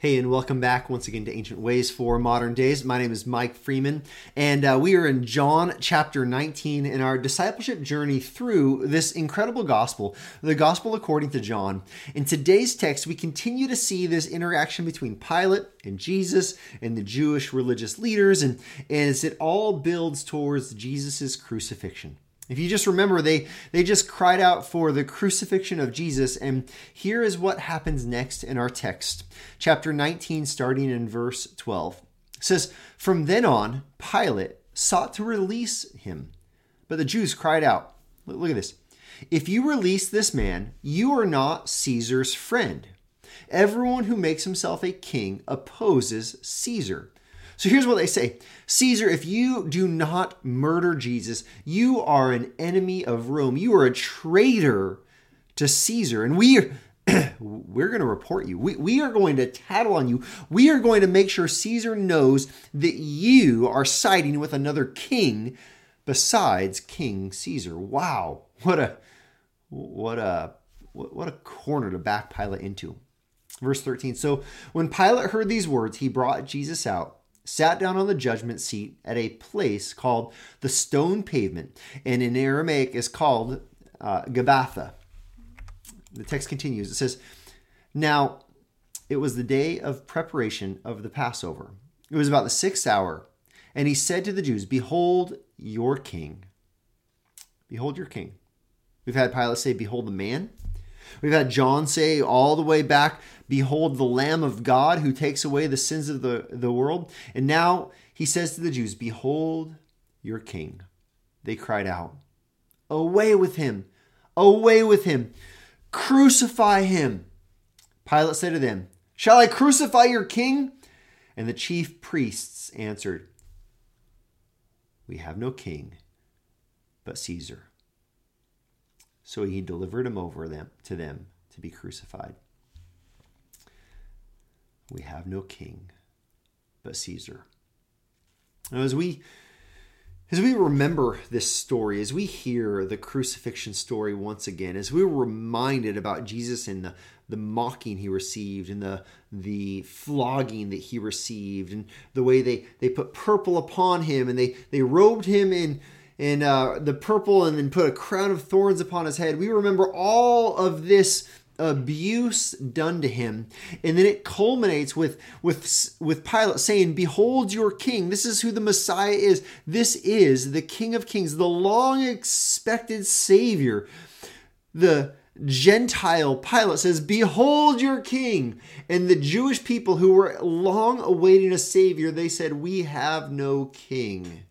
Hey, and welcome back once again to Ancient Ways for Modern Days. My name is Mike Freeman, and uh, we are in John chapter 19 in our discipleship journey through this incredible gospel, the gospel according to John. In today's text, we continue to see this interaction between Pilate and Jesus and the Jewish religious leaders, and, and as it all builds towards Jesus' crucifixion. If you just remember, they, they just cried out for the crucifixion of Jesus, and here is what happens next in our text. Chapter 19, starting in verse 12. Says, From then on, Pilate sought to release him. But the Jews cried out, Look, look at this. If you release this man, you are not Caesar's friend. Everyone who makes himself a king opposes Caesar. So here's what they say Caesar, if you do not murder Jesus, you are an enemy of Rome. You are a traitor to Caesar. And we are. we're going to report you. We, we are going to tattle on you. We are going to make sure Caesar knows that you are siding with another king besides King Caesar. Wow. What a what a what a corner to back Pilate into. Verse 13. So when Pilate heard these words, he brought Jesus out sat down on the judgment seat at a place called the stone pavement, and in Aramaic is called uh, Gabbatha. The text continues. It says, Now it was the day of preparation of the Passover. It was about the sixth hour, and he said to the Jews, Behold your king. Behold your king. We've had Pilate say, Behold the man. We've had John say all the way back, Behold the Lamb of God who takes away the sins of the, the world. And now he says to the Jews, Behold your king. They cried out, Away with him! Away with him! Crucify him! Pilate said to them, Shall I crucify your king? And the chief priests answered, We have no king but Caesar. So he delivered him over them to them to be crucified. We have no king but Caesar. Now, as we as we remember this story, as we hear the crucifixion story once again, as we're reminded about Jesus and the, the mocking he received and the the flogging that he received and the way they, they put purple upon him and they, they robed him in in uh, the purple and then put a crown of thorns upon his head. We remember all of this abuse done to him. And then it culminates with with with Pilate saying behold your king. This is who the messiah is. This is the king of kings the long expected savior. The Gentile Pilate says, Behold your king. And the Jewish people who were long awaiting a Savior, they said, We have no king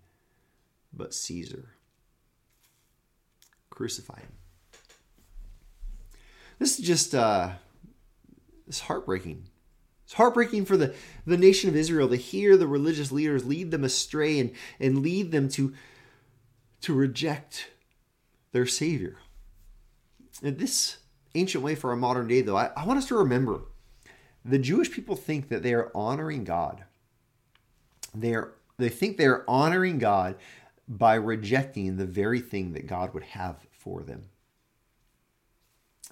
but Caesar. Crucify him. This is just uh, it's heartbreaking. It's heartbreaking for the, the nation of Israel to hear the religious leaders lead them astray and, and lead them to, to reject their Savior. And this ancient way for our modern day, though, I, I want us to remember the Jewish people think that they are honoring God. They are they think they are honoring God by rejecting the very thing that God would have for them.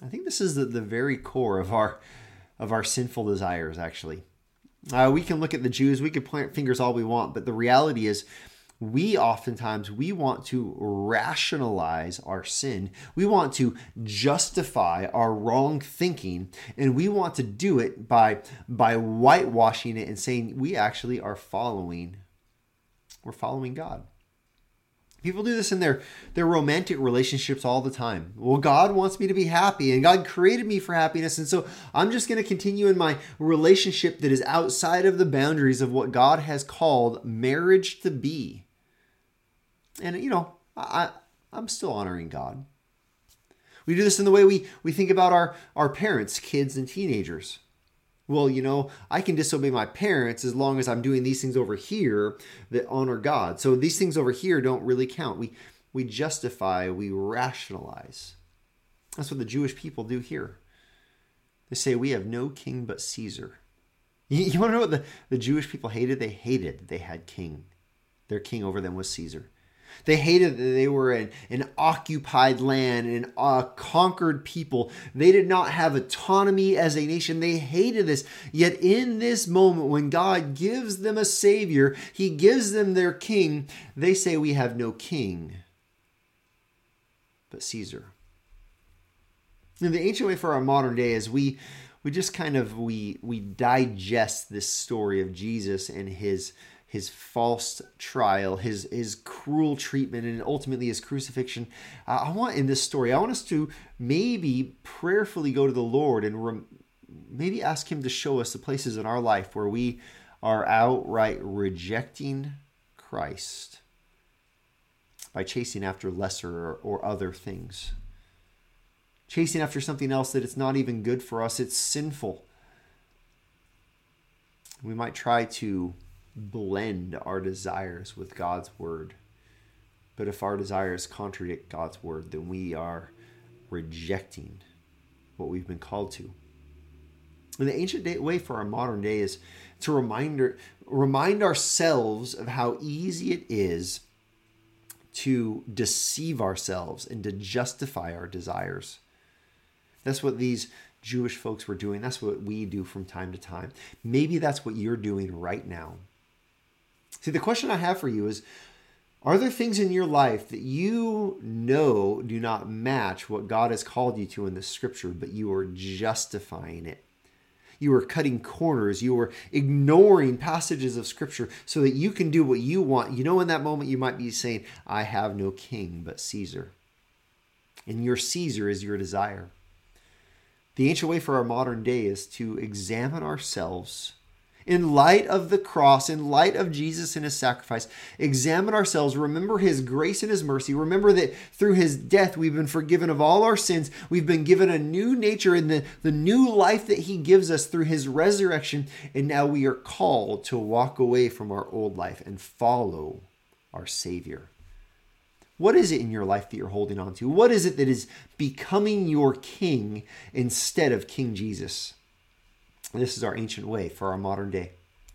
I think this is the, the very core of our of our sinful desires. Actually, uh, we can look at the Jews, we can point fingers all we want, but the reality is, we oftentimes we want to rationalize our sin. We want to justify our wrong thinking, and we want to do it by by whitewashing it and saying we actually are following. We're following God. People do this in their, their romantic relationships all the time. Well, God wants me to be happy, and God created me for happiness, and so I'm just going to continue in my relationship that is outside of the boundaries of what God has called marriage to be. And you know, I I'm still honoring God. We do this in the way we, we think about our, our parents, kids, and teenagers well, you know, I can disobey my parents as long as I'm doing these things over here that honor God. So these things over here don't really count. We we justify, we rationalize. That's what the Jewish people do here. They say we have no king but Caesar. You, you want to know what the, the Jewish people hated? They hated they had king. Their king over them was Caesar. They hated that they were an, an occupied land, an uh, conquered people. They did not have autonomy as a nation. They hated this. Yet, in this moment, when God gives them a Savior, He gives them their king, they say, We have no king but Caesar. In the ancient way for our modern day is we we just kind of we we digest this story of Jesus and his his false trial, his his cruel treatment, and ultimately his crucifixion. Uh, I want in this story, I want us to maybe prayerfully go to the Lord and maybe ask Him to show us the places in our life where we are outright rejecting Christ by chasing after lesser or, or other things. Chasing after something else that it's not even good for us, it's sinful. We might try to blend our desires with God's word. But if our desires contradict God's word, then we are rejecting what we've been called to. And the ancient way for our modern day is to remind, remind ourselves of how easy it is to deceive ourselves and to justify our desires. That's what these Jewish folks were doing. That's what we do from time to time. Maybe that's what you're doing right now. See, the question I have for you is Are there things in your life that you know do not match what God has called you to in the scripture, but you are justifying it? You are cutting corners. You are ignoring passages of scripture so that you can do what you want. You know, in that moment, you might be saying, I have no king but Caesar. And your Caesar is your desire. The ancient way for our modern day is to examine ourselves in light of the cross, in light of Jesus and his sacrifice, examine ourselves, remember his grace and his mercy. Remember that through his death, we've been forgiven of all our sins. We've been given a new nature in the, the new life that he gives us through his resurrection. And now we are called to walk away from our old life and follow our Savior. What is it in your life that you're holding on to? What is it that is becoming your king instead of King Jesus? This is our ancient way for our modern day.